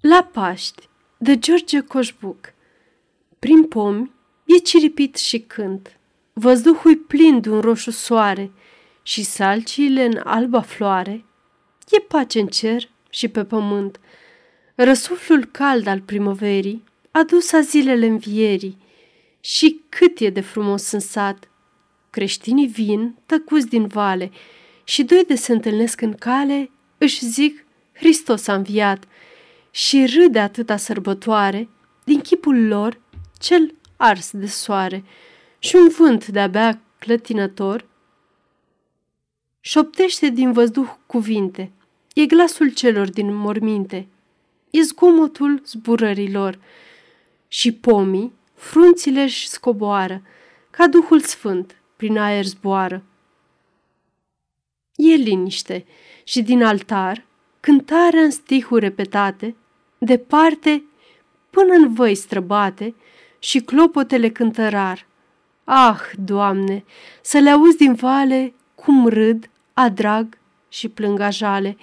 La Paști, de George Coșbuc Prin pomi e ciripit și cânt, Văzduhul plin de un roșu soare Și salciile în alba floare. E pace în cer și pe pământ. Răsuflul cald al primăverii A dus a zilele învierii Și cât e de frumos în sat! Creștinii vin, tăcuți din vale, Și doi de se întâlnesc în cale, Își zic, Hristos a înviat – și râde atâta sărbătoare din chipul lor cel ars de soare și un vânt de-abia clătinător șoptește din văzduh cuvinte, e glasul celor din morminte, e zgomotul zburărilor și pomii, frunțile își scoboară, ca Duhul Sfânt prin aer zboară. E liniște și din altar cântarea în stihuri repetate, departe până în văi străbate și clopotele cântărar. Ah, Doamne, să le auzi din vale cum râd, adrag și plâng jale.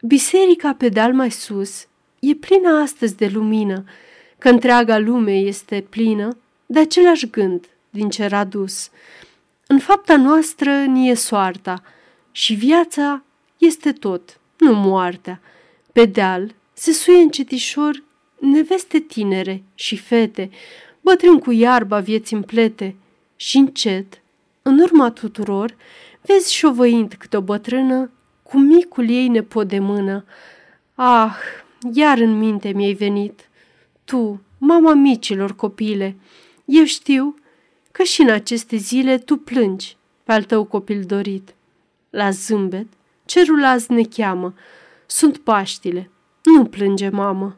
Biserica pe deal mai sus e plină astăzi de lumină, că întreaga lume este plină de același gând din cer adus. În fapta noastră ni e soarta și viața este tot nu moartea. Pe deal se suie încetișor neveste tinere și fete, bătrân cu iarba vieții împlete și încet, în urma tuturor, vezi șovăind câte o bătrână cu micul ei nepot de mână. Ah, iar în minte mi-ai venit, tu, mama micilor copile, eu știu că și în aceste zile tu plângi pe al tău copil dorit. La zâmbet Cerul azi ne cheamă. Sunt Paștile. Nu plânge, mamă.